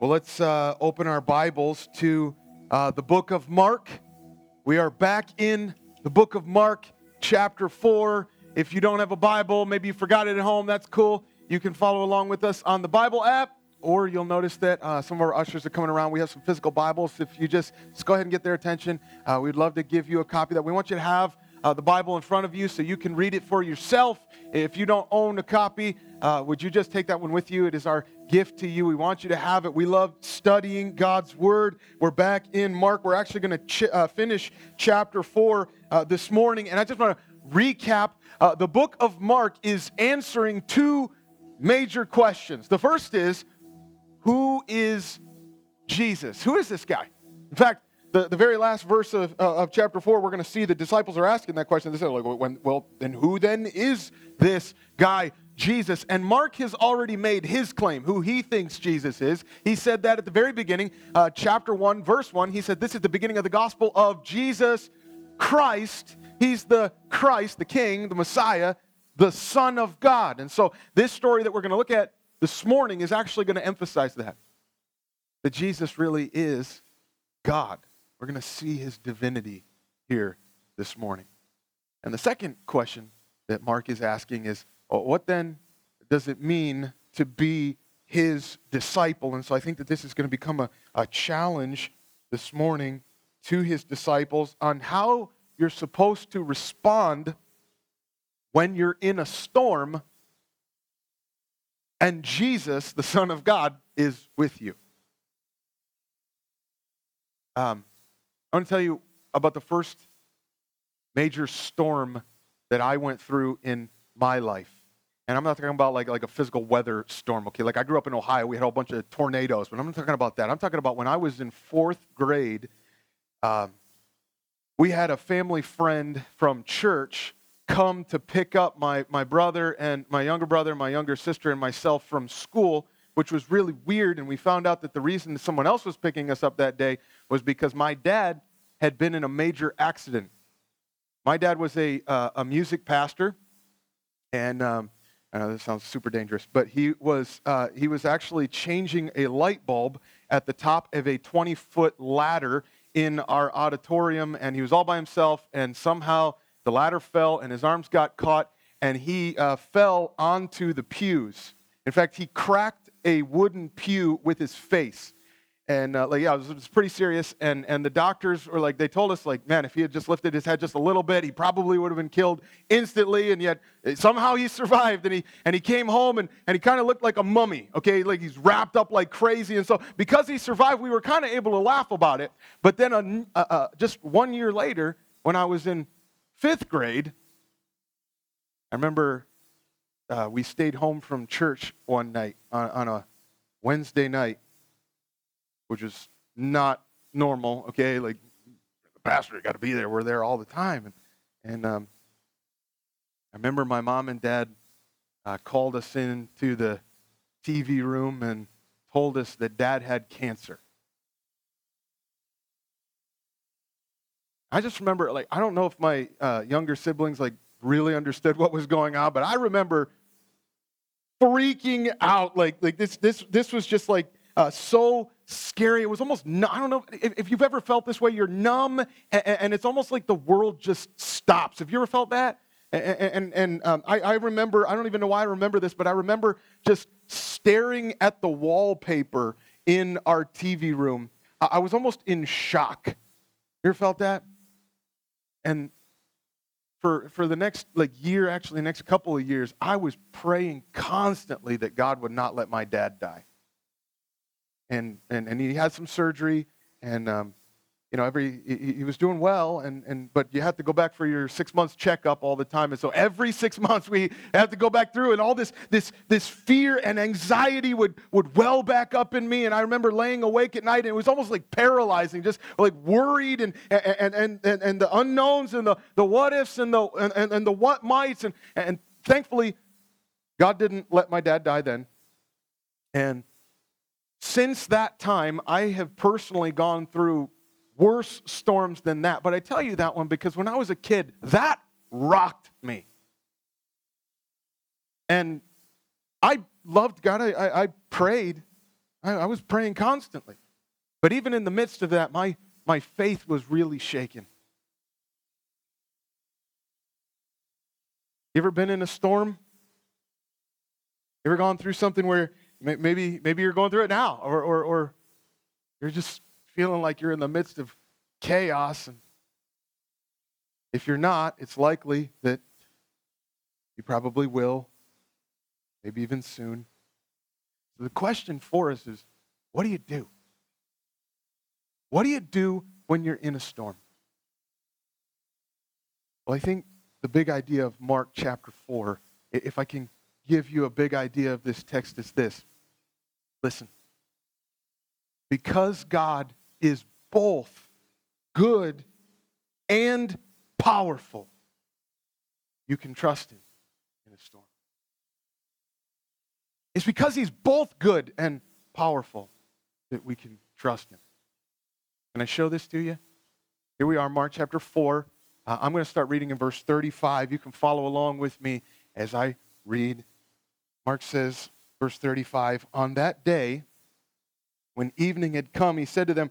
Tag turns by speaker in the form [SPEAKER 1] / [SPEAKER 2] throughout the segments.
[SPEAKER 1] Well, let's uh, open our Bibles to uh, the book of Mark. We are back in the book of Mark, chapter 4. If you don't have a Bible, maybe you forgot it at home, that's cool. You can follow along with us on the Bible app, or you'll notice that uh, some of our ushers are coming around. We have some physical Bibles. If you just, just go ahead and get their attention, uh, we'd love to give you a copy that we want you to have uh, the Bible in front of you so you can read it for yourself. If you don't own a copy, uh, would you just take that one with you? It is our gift to you. We want you to have it. We love studying God's Word. We're back in Mark. We're actually going to ch- uh, finish chapter 4 uh, this morning. And I just want to recap uh, the book of Mark is answering two major questions. The first is, who is Jesus? Who is this guy? In fact, the, the very last verse of, uh, of chapter 4, we're going to see the disciples are asking that question. They say, like, when, well, then who then is this guy, Jesus? And Mark has already made his claim, who he thinks Jesus is. He said that at the very beginning, uh, chapter 1, verse 1. He said, This is the beginning of the gospel of Jesus Christ. He's the Christ, the King, the Messiah, the Son of God. And so, this story that we're going to look at this morning is actually going to emphasize that that Jesus really is God. We're going to see his divinity here this morning. And the second question that Mark is asking is well, what then does it mean to be his disciple? And so I think that this is going to become a, a challenge this morning to his disciples on how you're supposed to respond when you're in a storm and Jesus, the Son of God, is with you. Um, I want to tell you about the first major storm that I went through in my life. And I'm not talking about like, like a physical weather storm, okay? Like I grew up in Ohio, we had a whole bunch of tornadoes, but I'm not talking about that. I'm talking about when I was in fourth grade, um, we had a family friend from church come to pick up my, my brother and my younger brother, my younger sister, and myself from school, which was really weird. And we found out that the reason someone else was picking us up that day was because my dad had been in a major accident. My dad was a, uh, a music pastor, and um, I know this sounds super dangerous, but he was, uh, he was actually changing a light bulb at the top of a 20 foot ladder in our auditorium, and he was all by himself, and somehow the ladder fell, and his arms got caught, and he uh, fell onto the pews. In fact, he cracked a wooden pew with his face and uh, like yeah, it was, it was, pretty serious. And and the doctors were like, they told us like, man, if he had just lifted his head just a little bit, he probably would have been killed instantly. And yet eh, somehow he survived. And he and he came home and and he kind of looked like a mummy. Okay, like he's wrapped up like crazy. And so because he survived, we were kind of able to laugh about it. But then uh, uh, just one year later, when I was in fifth grade, I remember uh, we stayed home from church one night on, on a Wednesday night which is not normal, okay? Like, the pastor got to be there. We're there all the time. And, and um, I remember my mom and dad uh, called us into the TV room and told us that dad had cancer. I just remember, like, I don't know if my uh, younger siblings, like, really understood what was going on, but I remember freaking out. Like, like this, this, this was just like uh, so scary. It was almost, I don't know if, if, you've ever felt this way, you're numb and, and, it's almost like the world just stops. Have you ever felt that? And, and, and um, I, I remember, I don't even know why I remember this, but I remember just staring at the wallpaper in our TV room. I, I was almost in shock. You ever felt that? And for, for the next like year, actually, the next couple of years, I was praying constantly that God would not let my dad die. And, and, and he had some surgery, and um, you know, every he, he, was doing well, and, and but you have to go back for your six months checkup all the time, and so every six months we have to go back through, and all this this this fear and anxiety would would well back up in me, and I remember laying awake at night, and it was almost like paralyzing, just like worried, and and and and, and the unknowns, and the the what ifs, and the and, and the what mights, and and thankfully, God didn't let my dad die then, and since that time, I have personally gone through worse storms than that. But I tell you that one because when I was a kid, that rocked me. And I loved God. I, I, I prayed. I, I was praying constantly. But even in the midst of that, my, my faith was really shaken. You ever been in a storm? You ever gone through something where maybe, maybe you're going through it now, or, or, or you're just feeling like you're in the midst of chaos? And if you're not, it's likely that you probably will, maybe even soon. So the question for us is what do you do? What do you do when you're in a storm? Well, I think the big idea of Mark chapter 4, if I can give you a big idea of this text, is this. Listen. Because God is both good and powerful, you can trust Him in a storm. It's because He's both good and powerful that we can trust Him. Can I show this to you? Here we are, Mark chapter 4. Uh, I'm going to start reading in verse 35. You can follow along with me as I read. Mark says, verse 35 On that day, when evening had come, he said to them,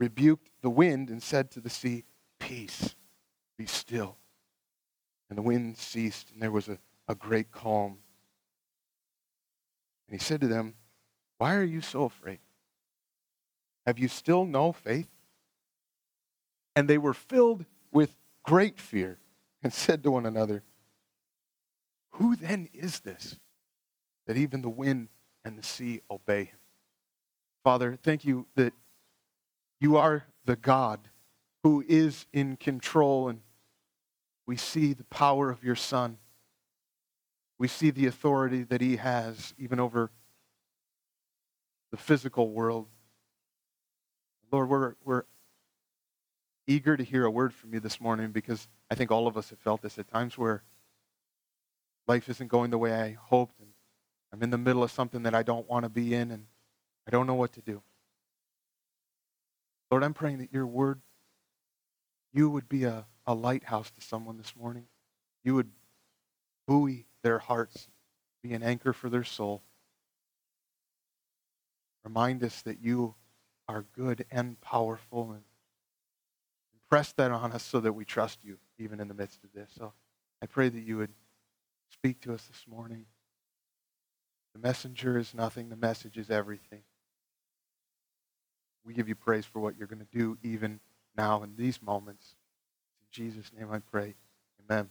[SPEAKER 1] rebuked the wind and said to the sea, Peace, be still. And the wind ceased, and there was a, a great calm. And he said to them, Why are you so afraid? Have you still no faith? And they were filled with great fear and said to one another, Who then is this that even the wind and the sea obey him? Father, thank you that you are the God who is in control, and we see the power of your Son we see the authority that he has even over the physical world. Lord, we're, we're eager to hear a word from you this morning because I think all of us have felt this at times where life isn't going the way I hoped and I'm in the middle of something that I don't want to be in and I don't know what to do. Lord, I'm praying that your word, you would be a, a lighthouse to someone this morning. You would buoy their hearts, be an anchor for their soul. Remind us that you are good and powerful and impress that on us so that we trust you even in the midst of this. So I pray that you would speak to us this morning. The messenger is nothing, the message is everything. We give you praise for what you're going to do even now in these moments. In Jesus' name I pray. Amen.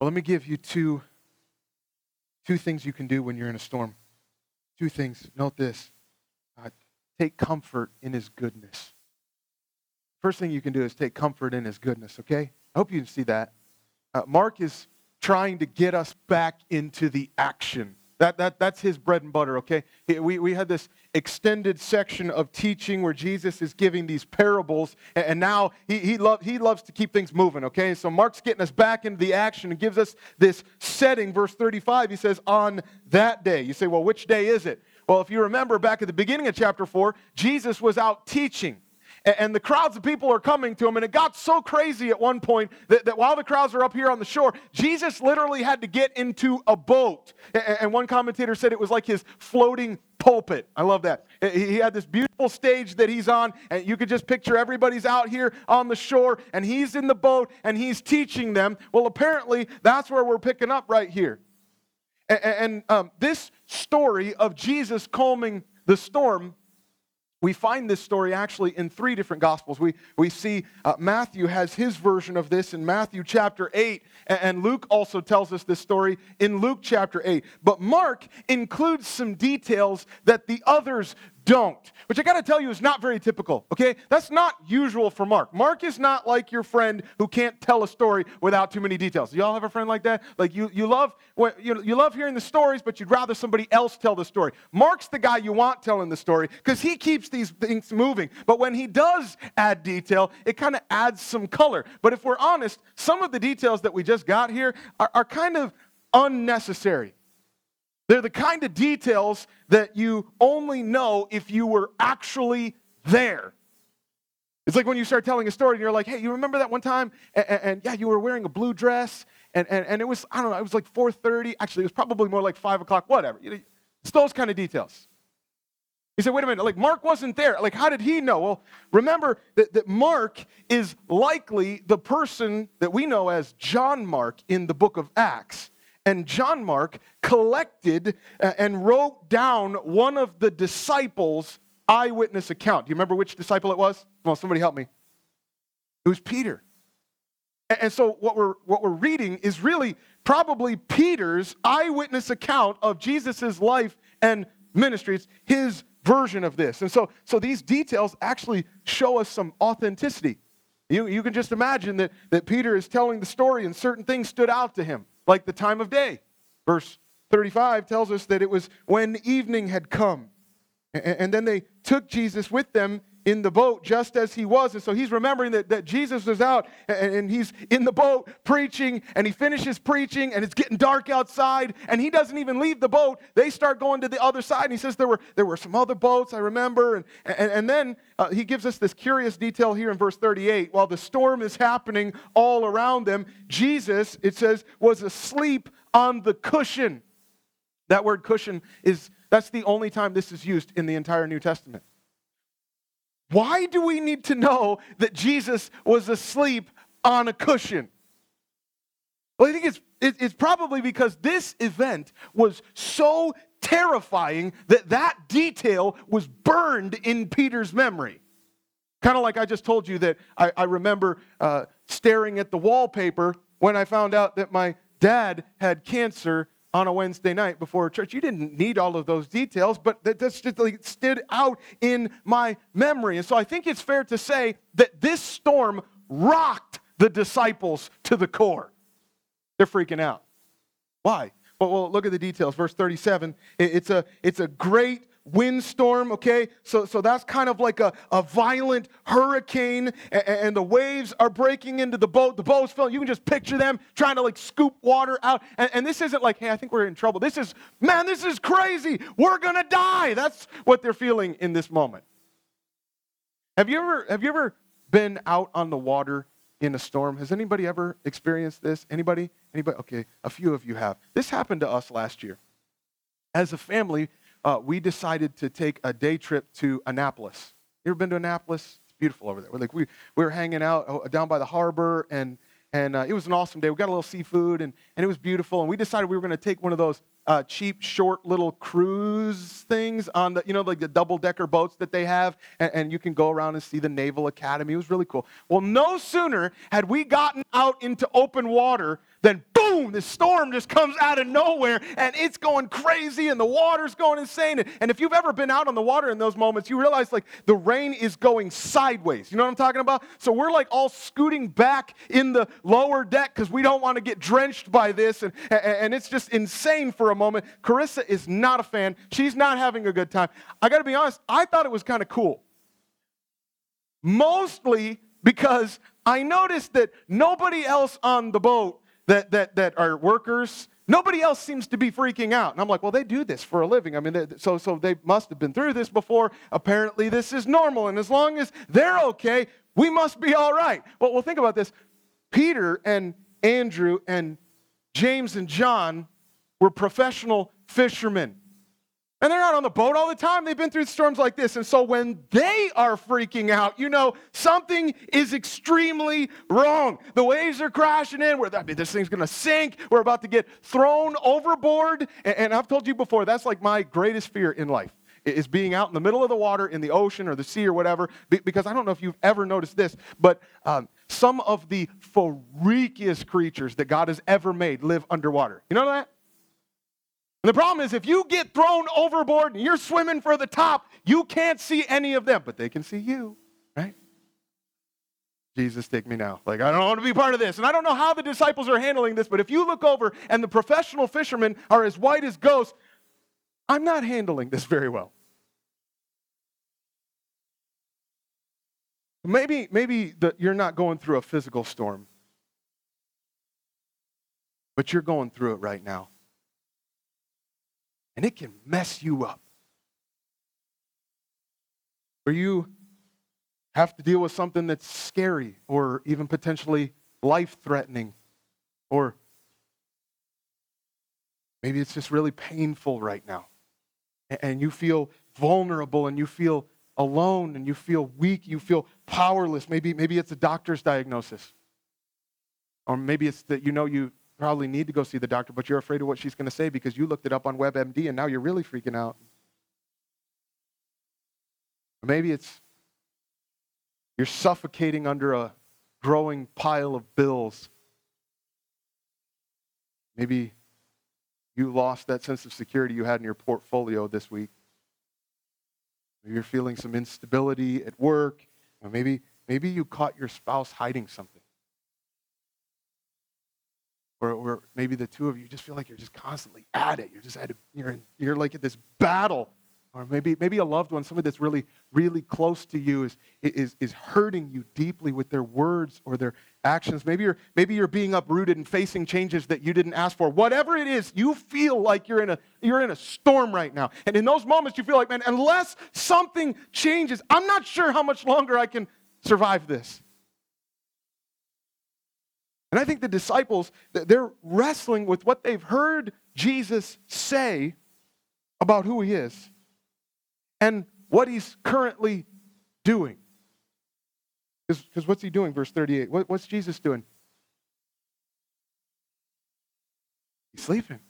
[SPEAKER 1] Well, let me give you two, two things you can do when you're in a storm. Two things. Note this uh, take comfort in his goodness. First thing you can do is take comfort in his goodness, okay? I hope you can see that. Uh, Mark is trying to get us back into the action that, that, that's his bread and butter, okay? We, we had this extended section of teaching where Jesus is giving these parables, and, and now he, he, love, he loves to keep things moving, okay? So Mark's getting us back into the action and gives us this setting. Verse 35, he says, On that day. You say, Well, which day is it? Well, if you remember back at the beginning of chapter 4, Jesus was out teaching and the crowds of people are coming to him. And it got so crazy at one point that, that, while the crowds are up here on the shore, Jesus literally had to get into a boat. And one commentator said it was like his floating pulpit. I love that. He had this beautiful stage that he's on, and you could just picture everybody's out here on the shore, and he's in the boat and he's teaching them. Well, apparently, that's where we're picking up right here. And, and um, this story of Jesus calming the storm we find this story actually in three different gospels. We, we see uh, Matthew has his version of this in Matthew chapter 8, and, Luke also tells us this story in Luke chapter 8. But Mark includes some details that the others don't, which I got to tell you is not very typical, okay? That's not usual for Mark. Mark is not like your friend who can't tell a story without too many details. Y'all have a friend like that? Like you, you, love, you, you love hearing the stories, but you'd rather somebody else tell the story. Mark's the guy you want telling the story because he keeps these things moving. But when he does add detail, it kind of adds some color. But if we're honest, some of the details that we just got here are, are kind of unnecessary. They're the kind of details that you only know if you were actually there. It's like when you start telling a story and you're like, hey, you remember that one time? And, and, and yeah, you were wearing a blue dress and, and, and it was, I don't know, it was like 4.30. Actually, it was probably more like 5 o'clock, whatever. It's those kind of details. He said, wait a minute, like Mark wasn't there. Like, how did he know? Well, remember that, that Mark is likely the person that we know as John Mark in the book of Acts and John Mark collected uh, and wrote down one of the disciples' eyewitness account. Do you remember which disciple it was? On, somebody help me. It was Peter. And so what we're what we're reading is really probably Peter's eyewitness account of Jesus' life and ministry. It's his version of this. And so, so these details actually show us some authenticity. You, you can just imagine that, that Peter is telling the story and certain things stood out to him like the time of day. Verse 35 tells us that it was when evening had come. And then they took Jesus with them in the boat just as he was. And so he's remembering that, that Jesus was out and, and, he's in the boat preaching and he finishes preaching and it's getting dark outside and he doesn't even leave the boat. They start going to the other side and he says there were, there were some other boats, I remember. And, and, and then uh, he gives us this curious detail here in verse 38. While the storm is happening all around them, Jesus, it says, was asleep on the cushion. That word cushion is, that's the only time this is used in the entire New Testament. Why do we need to know that Jesus was asleep on a cushion? Well, I think it's, it's probably because this event was so terrifying that that detail was burned in Peter's memory. Kind of like I just told you that I, I remember uh, staring at the wallpaper when I found out that my dad had cancer on a Wednesday night before church. You didn't need all of those details, but that just stood out in my memory. And so I think it's fair to say that this storm rocked the disciples to the core. They're freaking out. Why? Well, well look at the details. Verse 37. It's a, it's a great windstorm, okay? So, so that's kind of like a, a violent hurricane, and, and, the waves are breaking into the boat. The boat's filling. You can just picture them trying to like scoop water out. And, and this isn't like, hey, I think we're in trouble. This is, man, this is crazy. We're gonna die. That's what they're feeling in this moment. Have you ever, have you ever been out on the water in a storm? Has anybody ever experienced this? Anybody? Anybody? Okay, a few of you have. This happened to us last year. As a family, uh, we decided to take a day trip to Annapolis. You ever been to Annapolis? It's beautiful over there. We're like we, we were hanging out uh, down by the harbor, and and uh, it was an awesome day. We got a little seafood, and, and it was beautiful. And we decided we were going to take one of those uh, cheap, short little cruise things on the, you know, like the double decker boats that they have, and, and, you can go around and see the Naval Academy. It was really cool. Well, no sooner had we gotten out into open water than boom, the storm just comes out of nowhere and it's going crazy and the water's going insane. And if you've ever been out on the water in those moments, you realize like the rain is going sideways. You know what I'm talking about? So we're like all scooting back in the lower deck because we don't want to get drenched by this. And, and it's just insane for a moment. Carissa is not a fan. She's not having a good time. I got to be honest, I thought it was kind of cool. Mostly because I noticed that nobody else on the boat that, that, that are workers, nobody else seems to be freaking out. And I'm like, well, they do this for a living. I mean, they, so, so they must have been through this before. Apparently, this is normal. And as long as they're okay, we must be all right. Well, well think about this Peter and Andrew and James and John were professional fishermen. And they're not on the boat all the time. They've been through storms like this. And so when they are freaking out, you know, something is extremely wrong. The waves are crashing in. We're, I mean, this thing's going to sink. We're about to get thrown overboard. And, and I've told you before, that's like my greatest fear in life is being out in the middle of the water in the ocean or the sea or whatever. Because I don't know if you've ever noticed this, but um, some of the freakiest creatures that God has ever made live underwater. You know that? And the problem is, if you get thrown overboard and you're swimming for the top, you can't see any of them, but they can see you, right? Jesus, take me now. Like, I don't want to be part of this. And I don't know how the disciples are handling this, but if you look over and the professional fishermen are as white as ghosts, I'm not handling this very well. Maybe, maybe the, you're not going through a physical storm, but you're going through it right now. And it can mess you up. Or you have to deal with something that's scary or even potentially life threatening. Or maybe it's just really painful right now. And you feel vulnerable and you feel alone and you feel weak, you feel powerless. Maybe, maybe it's a doctor's diagnosis. Or maybe it's that you know you probably need to go see the doctor, but you're afraid of what she's going to say because you looked it up on WebMD and now you're really freaking out. Or maybe it's you're suffocating under a growing pile of bills. Maybe you lost that sense of security you had in your portfolio this week. Maybe you're feeling some instability at work. Or maybe, maybe you caught your spouse hiding something. Or, or maybe the two of you just feel like you're just constantly at it. You're just at it. You're, in, you're like at this battle. Or maybe, maybe a loved one, somebody that's really, really close to you, is, is, is hurting you deeply with their words or their actions. Maybe you're, maybe you're being uprooted and facing changes that you didn't ask for. Whatever it is, you feel like you're in, a, you're in a storm right now. And in those moments, you feel like, man, unless something changes, I'm not sure how much longer I can survive this. And I think the disciples, they're wrestling with what they've heard Jesus say about who he is and what he's currently doing. Because what's he doing, verse 38? What, what's Jesus doing? He's sleeping.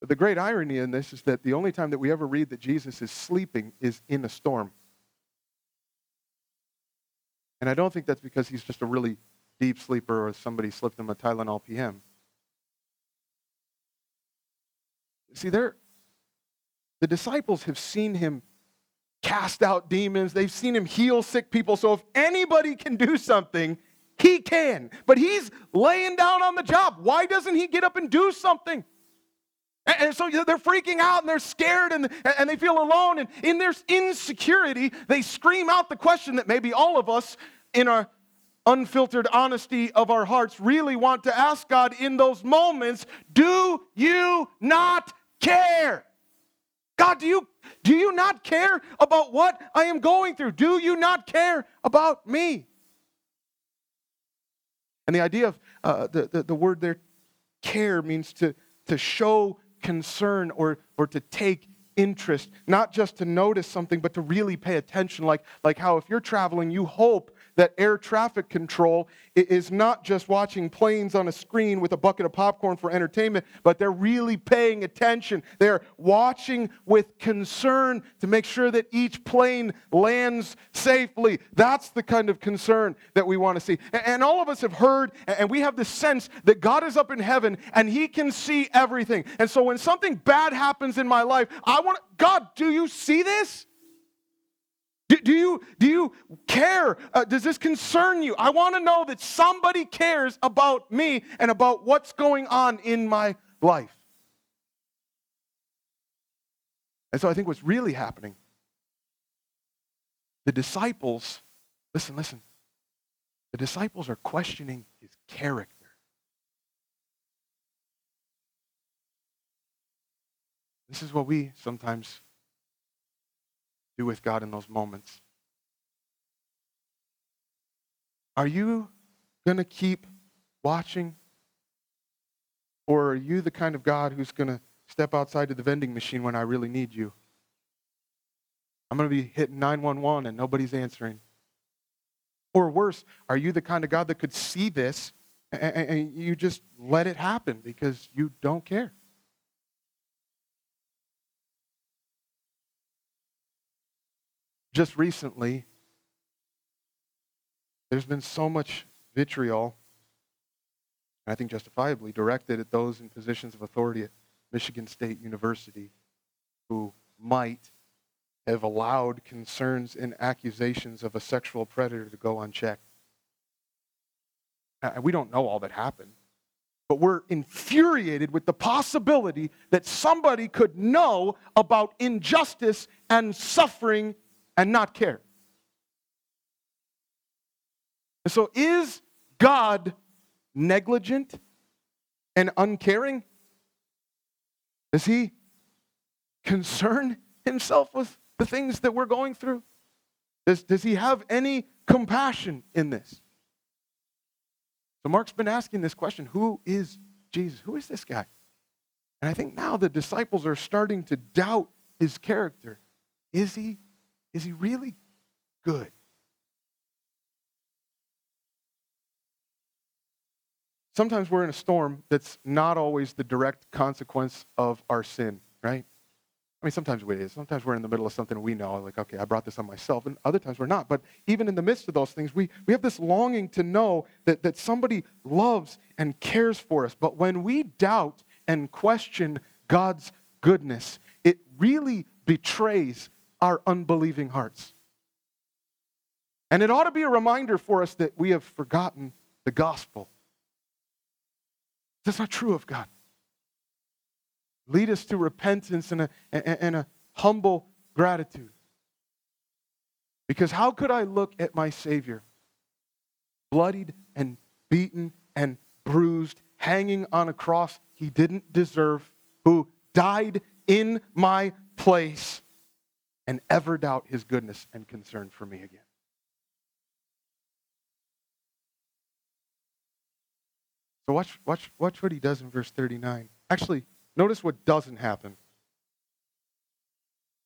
[SPEAKER 1] But the great irony in this is that the only time that we ever read that Jesus is sleeping is in a storm. And I don't think that's because he's just a really deep sleeper or somebody slipped him a Tylenol PM. See, there, the disciples have seen him cast out demons, they've seen him heal sick people. So if anybody can do something, he can. But he's laying down on the job. Why doesn't he get up and do something? And so they're freaking out and they're scared and, and they feel alone. And in their insecurity, they scream out the question that maybe all of us in our unfiltered honesty of our hearts really want to ask God in those moments Do you not care? God, do you, do you not care about what I am going through? Do you not care about me? And the idea of uh, the, the, the word there, care, means to, to show concern or, or to take interest, not just to notice something, but to really pay attention. Like, like how if you're traveling, you hope that air traffic control is not just watching planes on a screen with a bucket of popcorn for entertainment, but they're really paying attention. They're watching with concern to make sure that each plane lands safely. That's the kind of concern that we want to see. And all of us have heard, and we have the sense that God is up in heaven and He can see everything. And so when something bad happens in my life, I want, God, do you see this? Do, do, you, do you care? Uh, does this concern you? I want to know that somebody cares about me and about what's going on in my life. And so I think what's really happening, the disciples, listen, listen, the disciples are questioning his character. This is what we sometimes do with God in those moments. Are you going to keep watching? Or are you the kind of God who's going to step outside of the vending machine when I really need you? I'm going to be hitting 911 and nobody's answering. Or worse, are you the kind of God that could see this and you just let it happen because you don't care? Just recently, there's been so much vitriol, I think justifiably, directed at those in positions of authority at Michigan State University who might have allowed concerns and accusations of a sexual predator to go unchecked. We don't know all that happened, but we're infuriated with the possibility that somebody could know about injustice and suffering and not care. And so, is God negligent and uncaring? Does he concern himself with the things that we're going through? Does, does he have any compassion in this? So Mark's been asking this question who is Jesus? Who is this guy? And I think now the disciples are starting to doubt his character. Is he, is he really good? Sometimes we're in a storm that's not always the direct consequence of our sin, right? I mean, sometimes it is. Sometimes we're in the middle of something we know, like, okay, I brought this on myself, and other times we're not. But even in the midst of those things, we, we have this longing to know that, that somebody loves and cares for us. But when we doubt and question God's goodness, it really betrays our unbelieving hearts. And it ought to be a reminder for us that we have forgotten the gospel. That's not true of God. Lead us to repentance and a, and a humble gratitude. Because how could I look at my Savior, bloodied and beaten and bruised, hanging on a cross he didn't deserve, who died in my place, and ever doubt his goodness and concern for me again? So watch, watch, watch what he does in verse 39. Actually, Notice what doesn't happen.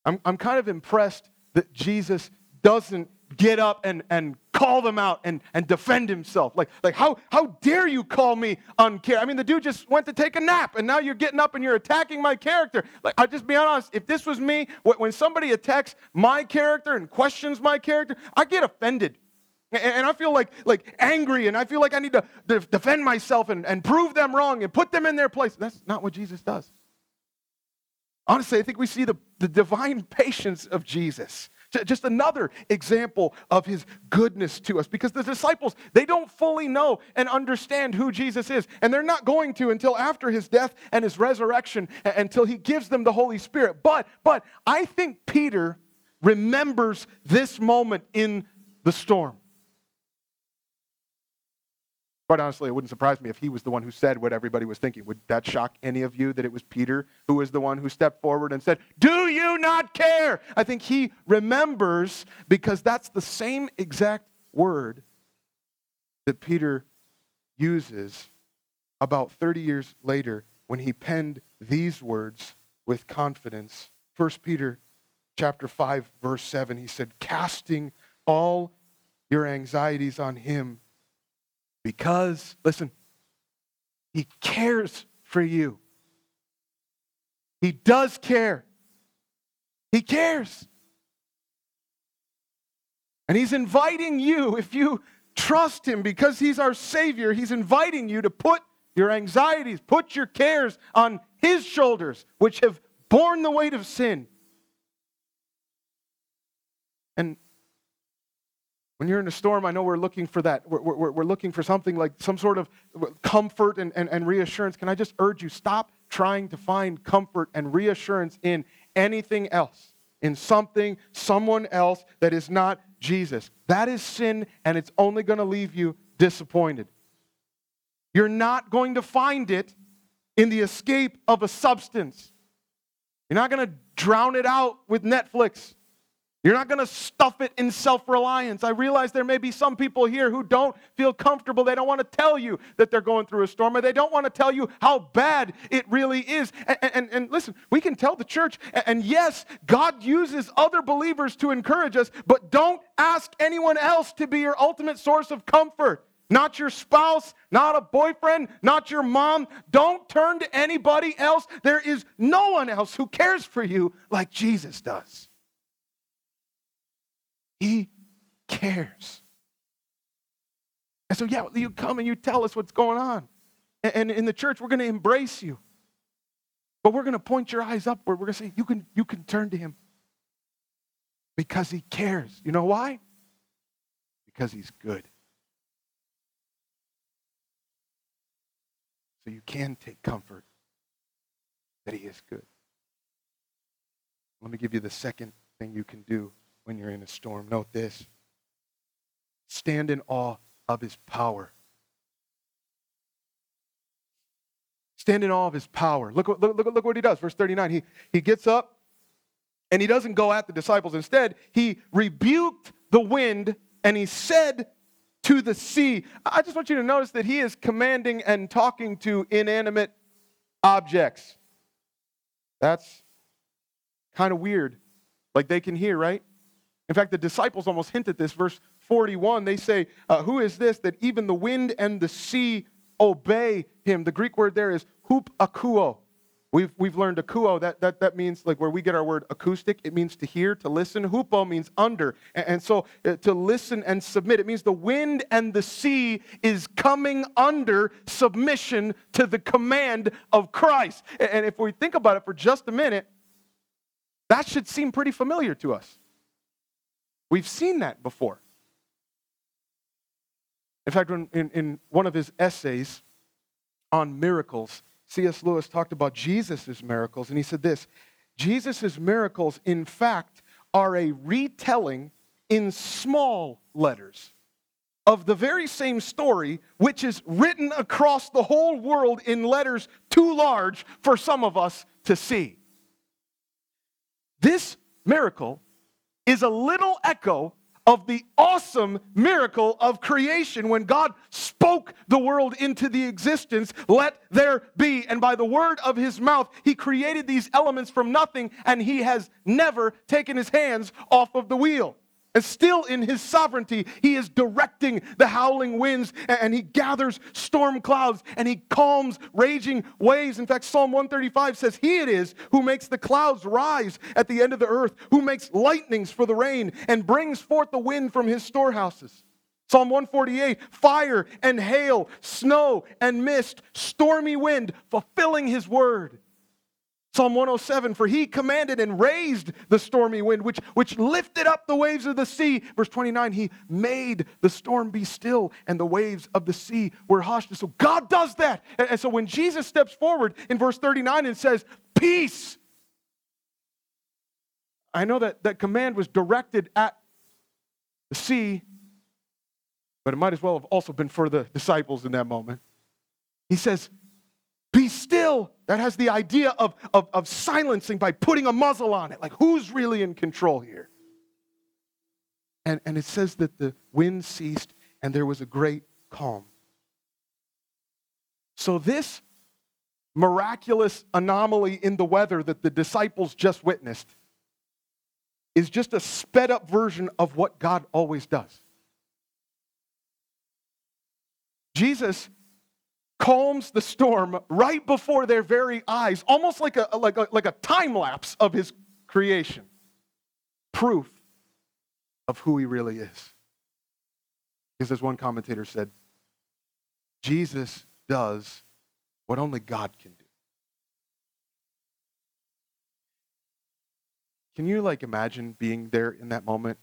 [SPEAKER 1] I'm, I'm kind of impressed that Jesus doesn't get up and, and call them out and, and defend himself. Like, like how, how dare you call me uncare? I mean, the dude just went to take a nap and now you're getting up and you're attacking my character. Like, I'll just be honest, if this was me, when somebody attacks my character and questions my character, I get offended. And I feel like, like angry, and I feel like I need to defend myself and, and prove them wrong and put them in their place. That's not what Jesus does. Honestly, I think we see the, the divine patience of Jesus. Just another example of his goodness to us because the disciples, they don't fully know and understand who Jesus is. And they're not going to until after his death and his resurrection, until he gives them the Holy Spirit. But, but I think Peter remembers this moment in the storm. Quite honestly, it wouldn't surprise me if he was the one who said what everybody was thinking. Would that shock any of you that it was Peter who was the one who stepped forward and said, Do you not care? I think he remembers because that's the same exact word that Peter uses about 30 years later when he penned these words with confidence. 1 Peter chapter 5 verse 7 he said casting all your anxieties on him because, listen, He cares for you. He does care. He cares. And He's inviting you, if you trust Him because He's our Savior, He's inviting you to put your anxieties, put your cares on His shoulders, which have borne the weight of sin. And when you're in a storm, I know we're looking for that. We're, we're, we're, looking for something like some sort of comfort and, and, and reassurance. Can I just urge you, stop trying to find comfort and reassurance in anything else, in something, someone else that is not Jesus. That is sin, and it's only going to leave you disappointed. You're not going to find it in the escape of a substance. You're not going to drown it out with Netflix. You're not going to stuff it in self reliance. I realize there may be some people here who don't feel comfortable. They don't want to tell you that they're going through a storm, or they don't want to tell you how bad it really is. And, and, and listen, we can tell the church, and yes, God uses other believers to encourage us, but don't ask anyone else to be your ultimate source of comfort. Not your spouse, not a boyfriend, not your mom. Don't turn to anybody else. There is no one else who cares for you like Jesus does. He cares. And so, yeah, you come and you tell us what's going on. And in the church, we're going to embrace you. But we're going to point your eyes upward. We're going to say, you can, you can turn to him because he cares. You know why? Because he's good. So you can take comfort that he is good. Let me give you the second thing you can do when you're in a storm. Note this stand in awe of his power. Stand in awe of his power. Look, look, look, look what he does. Verse 39. He, he gets up and he doesn't go at the disciples. Instead, he rebuked the wind and he said to the sea. I just want you to notice that he is commanding and talking to inanimate objects. That's kind of weird. Like they can hear, right? In fact, the disciples almost hint at this. Verse 41, they say, uh, Who is this that even the wind and the sea obey him? The Greek word there is hup akuo. We've, we've learned akuo. That, that, that means, like where we get our word acoustic, it means to hear, to listen. Hupo means under. And, and so uh, to listen and submit, it means the wind and the sea is coming under submission to the command of Christ. And, and if we think about it for just a minute, that should seem pretty familiar to us. We've seen that before. In fact, in, in one of his essays on miracles, C.S. Lewis talked about Jesus' miracles, and he said this Jesus' miracles, in fact, are a retelling in small letters of the very same story, which is written across the whole world in letters too large for some of us to see. This miracle is a little echo of the awesome miracle of creation when God spoke the world into the existence, let there be. And by the word of his mouth, he created these elements from nothing, and he has never taken his hands off of the wheel. And still in his sovereignty, he is directing the howling winds and he gathers storm clouds and he calms raging waves. In fact, Psalm 135 says, He it is who makes the clouds rise at the end of the earth, who makes lightnings for the rain and brings forth the wind from his storehouses. Psalm 148 fire and hail, snow and mist, stormy wind, fulfilling his word. Psalm 107, for he commanded and raised the stormy wind, which, which lifted up the waves of the sea. Verse 29, he made the storm be still, and the waves of the sea were hushed. So God does that. And, and so when Jesus steps forward in verse 39 and says, Peace, I know that that command was directed at the sea, but it might as well have also been for the disciples in that moment. He says, be still. That has the idea of, of, of silencing by putting a muzzle on it. Like, who's really in control here? And, and it says that the wind ceased and there was a great calm. So, this miraculous anomaly in the weather that the disciples just witnessed is just a sped up version of what God always does. Jesus calms the storm right before their very eyes, almost like a, like a, like a time lapse of his creation. Proof of who he really is. Because as one commentator said, Jesus does what only God can do. Can you like imagine being there in that moment?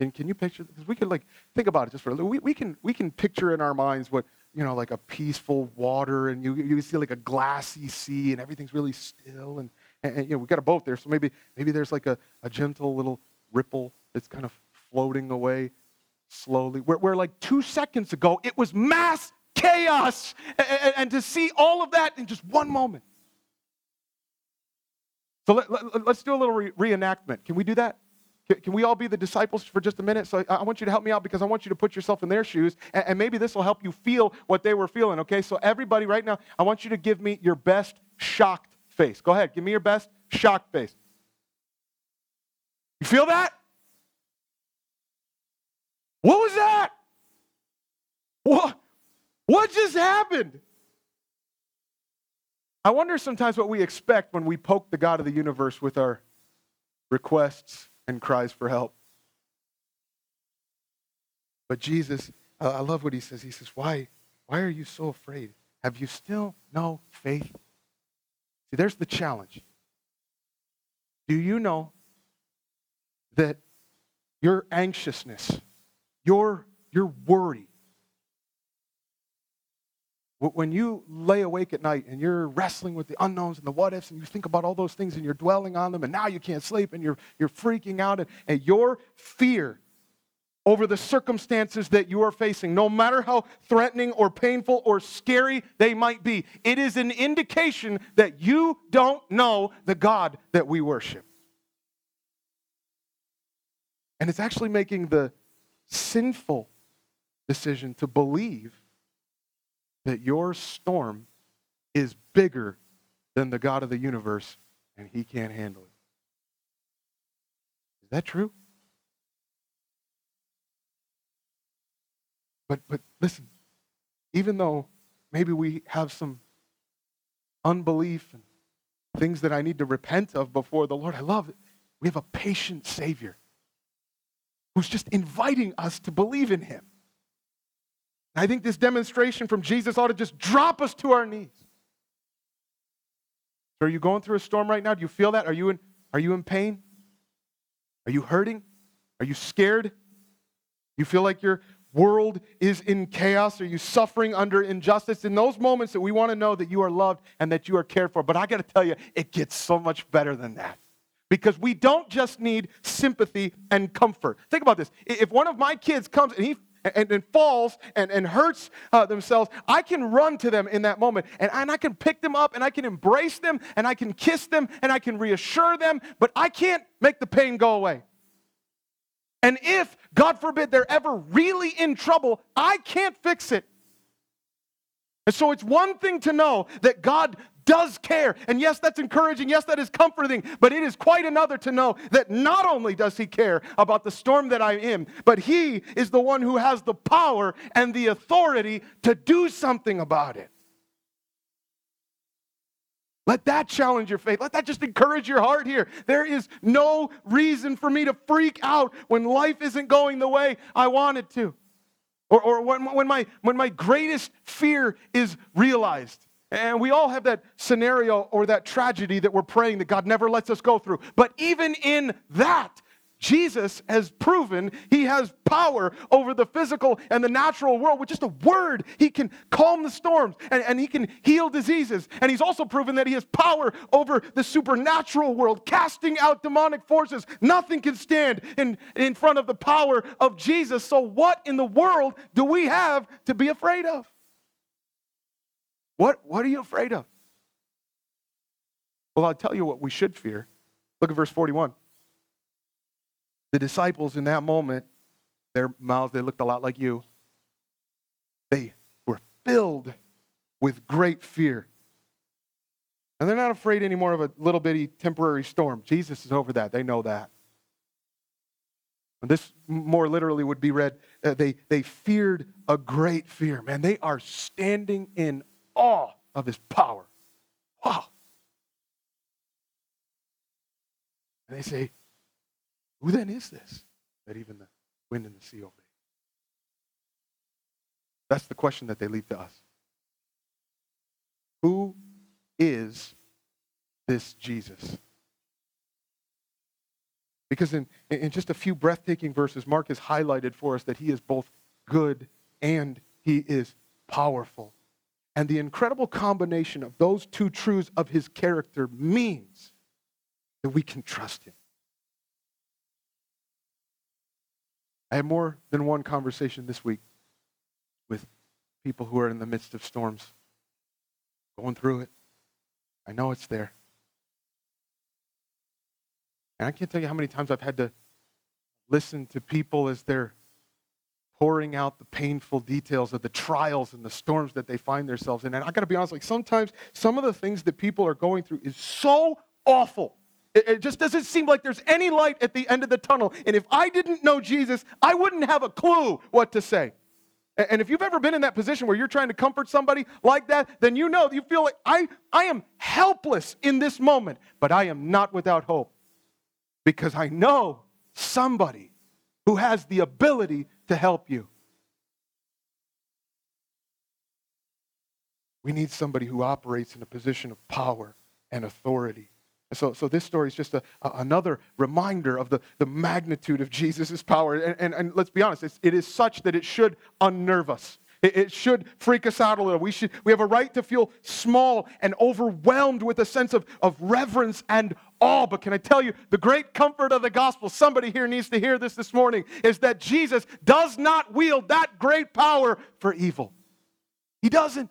[SPEAKER 1] Can, can you picture? Because we could like think about it just for a little. We, we can we can picture in our minds what you know, like a peaceful water, and you, you see like a glassy sea, and everything's really still. And, and, and you know, we got a boat there, so maybe, maybe there's like a, a gentle little ripple that's kind of floating away slowly. Where, where like two seconds ago, it was mass chaos. And, and to see all of that in just one moment. So let, let, us do a little re- reenactment. Can we do that? Can we all be the disciples for just a minute? So I want you to help me out because I want you to put yourself in their shoes, and maybe this will help you feel what they were feeling, okay? So, everybody, right now, I want you to give me your best shocked face. Go ahead, give me your best shocked face. You feel that? What was that? What, what just happened? I wonder sometimes what we expect when we poke the God of the universe with our requests and cries for help. But Jesus, I love what he says. He says, Why? Why are you so afraid? Have you still no faith? See, there's the challenge. Do you know that your anxiousness, your, your worry, when you lay awake at night and you're wrestling with the unknowns and the what ifs and you think about all those things and you're dwelling on them and now you can't sleep and you're, you're freaking out and, and your fear over the circumstances that you are facing, no matter how threatening or painful or scary they might be, it is an indication that you don't know the God that we worship. And it's actually making the sinful decision to believe that your storm is bigger than the God of the universe and he can't handle it. Is that true? But but listen, even though maybe we have some unbelief and things that I need to repent of before the Lord, I love it. We have a patient Savior who's just inviting us to believe in him. I think this demonstration from Jesus ought to just drop us to our knees. So are you going through a storm right now? Do you feel that? Are you in, are you in pain? Are you hurting? Are you scared? You feel like your world is in chaos? Are you suffering under injustice? In those moments that we want to know that you are loved and that you are cared for. But I got to tell you, it gets so much better than that because we don't just need sympathy and comfort. Think about this. If one of my kids comes and he and, and falls and, and hurts uh, themselves, I can run to them in that moment and, and I can pick them up and I can embrace them and I can kiss them and I can reassure them, but I can't make the pain go away. And if, God forbid, they're ever really in trouble, I can't fix it. And so it's one thing to know that God does care. And yes, that's encouraging. Yes, that is comforting. But it is quite another to know that not only does He care about the storm that I'm in, but He is the one who has the power and the authority to do something about it. Let that challenge your faith. Let that just encourage your heart here. There is no reason for me to freak out when life isn't going the way I want it to. Or, or when, when, my, when my greatest fear is realized. And we all have that scenario or that tragedy that we're praying that God never lets us go through. But even in that, Jesus has proven he has power over the physical and the natural world. With just a word, he can calm the storms and, and he can heal diseases. And he's also proven that he has power over the supernatural world, casting out demonic forces. Nothing can stand in, in front of the power of Jesus. So, what in the world do we have to be afraid of? What, what are you afraid of? Well, I'll tell you what we should fear. Look at verse 41. The disciples in that moment, their mouths, they looked a lot like you. They were filled with great fear. And they're not afraid anymore of a little bitty temporary storm. Jesus is over that. They know that. And this more literally would be read uh, they, they feared a great fear. Man, they are standing in awe of his power. Wow. And they say, Who then is this that even the wind and the sea obey? That's the question that they leave to us. Who is this Jesus? Because in, in just a few breathtaking verses, Mark has highlighted for us that he is both good and he is powerful. And the incredible combination of those two truths of his character means that we can trust him. I had more than one conversation this week with people who are in the midst of storms, going through it. I know it's there. And I can't tell you how many times I've had to listen to people as they're pouring out the painful details of the trials and the storms that they find themselves in. And I got to be honest, like sometimes some of the things that people are going through is so awful. It, just doesn't seem like there's any light at the end of the tunnel. And if I didn't know Jesus, I wouldn't have a clue what to say. And if you've ever been in that position where you're trying to comfort somebody like that, then you know you feel like I, I am helpless in this moment, but I am not without hope because I know somebody who has the ability to help you. We need somebody who operates in a position of power and authority. So, so this story is just a, a, another reminder of the, the magnitude of Jesus' power. And, and, and let's be honest, it is such that it should unnerve us. It, it should freak us out a little. We, should, we have a right to feel small and overwhelmed with a sense of, of reverence and awe. But can I tell you, the great comfort of the gospel, somebody here needs to hear this this morning, is that Jesus does not wield that great power for evil. He doesn't.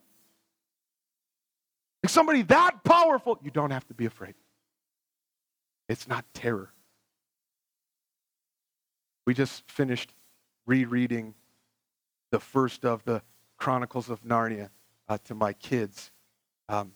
[SPEAKER 1] Like somebody that powerful, you don't have to be afraid. It's not terror. We just finished rereading the first of the Chronicles of Narnia uh, to my kids. Um,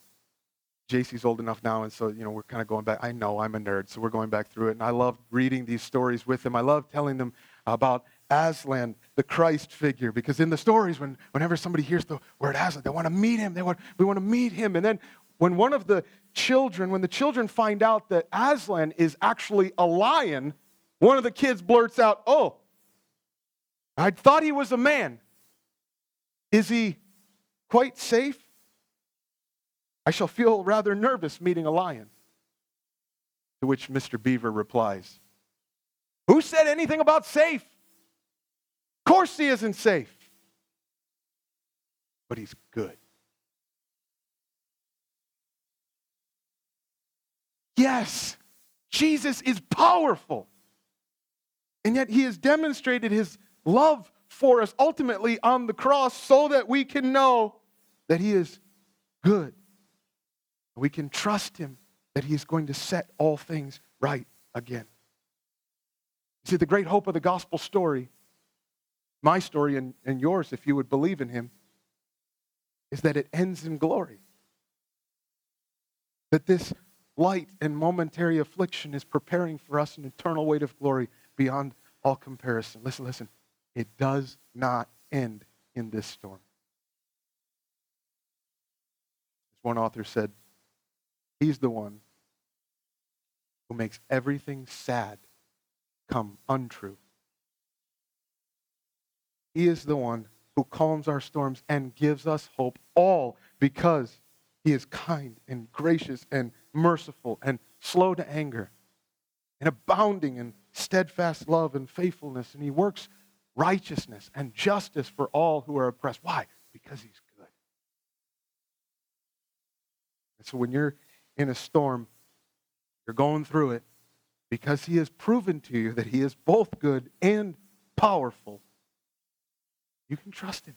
[SPEAKER 1] JC's old enough now, and so you know we're kind of going back. I know I'm a nerd, so we're going back through it, and I love reading these stories with them. I love telling them about Aslan, the Christ figure, because in the stories, when whenever somebody hears the word Aslan, they want to meet him. They want we want to meet him, and then when one of the children, when the children find out that Aslan is actually a lion, one of the kids blurts out, "Oh, I thought he was a man. Is he quite safe?" I shall feel rather nervous meeting a lion. To which Mr. Beaver replies, Who said anything about safe? Of course he isn't safe. But he's good. Yes, Jesus is powerful. And yet he has demonstrated his love for us ultimately on the cross so that we can know that he is good. We can trust him that he is going to set all things right again. See, the great hope of the gospel story, my story and, and yours, if you would believe in him, is that it ends in glory. That this light and momentary affliction is preparing for us an eternal weight of glory beyond all comparison. Listen, listen. It does not end in this storm. As one author said, He's the one who makes everything sad come untrue. He is the one who calms our storms and gives us hope, all because he is kind and gracious and merciful and slow to anger and abounding in steadfast love and faithfulness. And he works righteousness and justice for all who are oppressed. Why? Because he's good. And so when you're in a storm, you're going through it because he has proven to you that he is both good and powerful. You can trust him.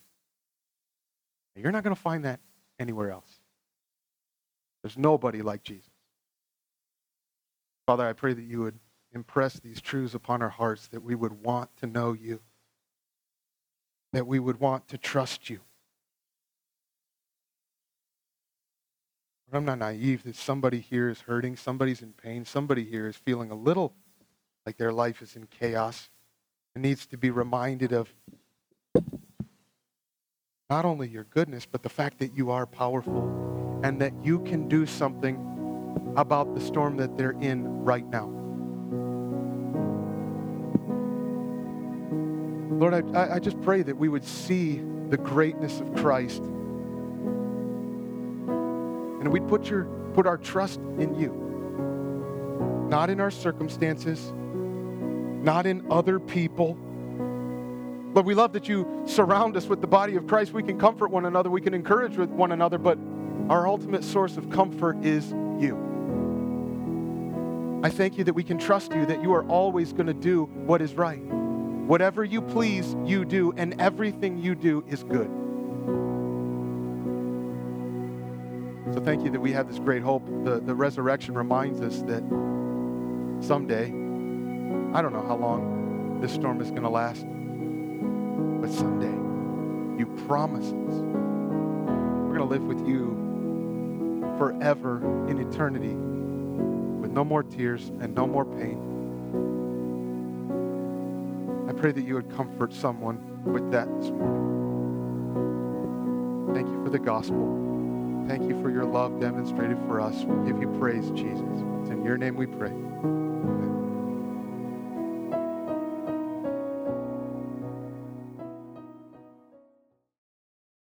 [SPEAKER 1] You're not going to find that anywhere else. There's nobody like Jesus. Father, I pray that you would impress these truths upon our hearts, that we would want to know you, that we would want to trust you. I'm not naive that somebody here is hurting, somebody's in pain, somebody here is feeling a little like their life is in chaos and needs to be reminded of not only your goodness, but the fact that you are powerful and that you can do something about the storm that they're in right now. Lord, I, I just pray that we would see the greatness of Christ and we'd put, your, put our trust in you, not in our circumstances, not in other people. But we love that you surround us with the body of Christ. We can comfort one another, we can encourage with one another, but our ultimate source of comfort is you. I thank you that we can trust you, that you are always going to do what is right. Whatever you please, you do, and everything you do is good. So thank you that we have this great hope. The, the resurrection reminds us that someday, I don't know how long this storm is going to last, but someday you promise us we're going to live with you forever in eternity with no more tears and no more pain. Pray that you would comfort someone with that this morning. Thank you for the gospel. Thank you for your love demonstrated for us. We give you praise, Jesus. It's in your name we pray.